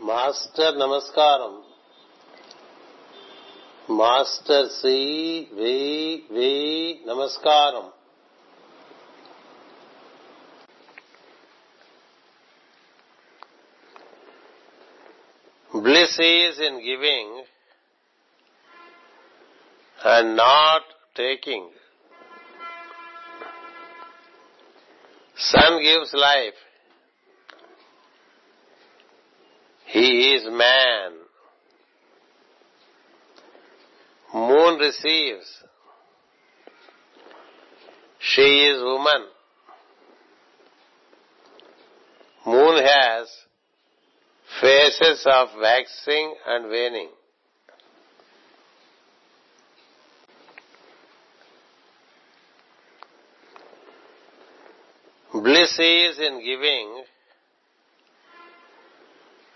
Master నమస్కారం master C వి వి నమస్కారం Bliss is in giving and not taking. Sun gives life. He is man. Moon receives. She is woman. Moon has phases of waxing and waning. Bliss is in giving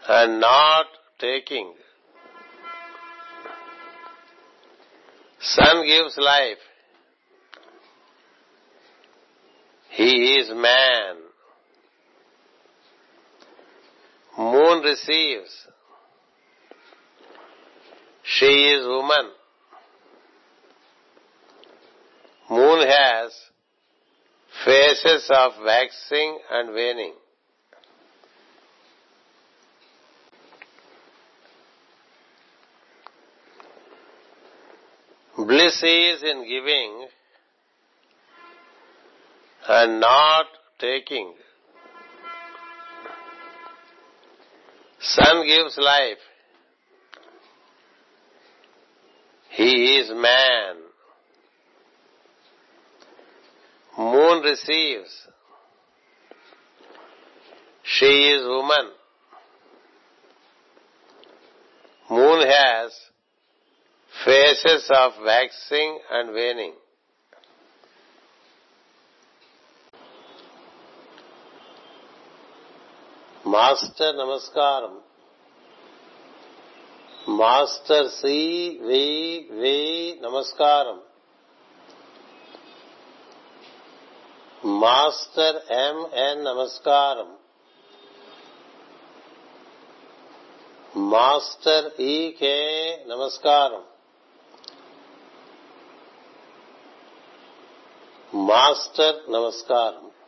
and not taking. Sun gives life. He is man. Moon receives. She is woman. Moon has phases of waxing and waning. Bliss is in giving and not taking. Sun gives life. He is man. Moon receives. She is woman. Moon has phases of waxing and waning. Master నమస్కారం master C వి వి నమస్కారం master MN నమస్కారం master ఈకే నమస్కారం master నమస్కారం.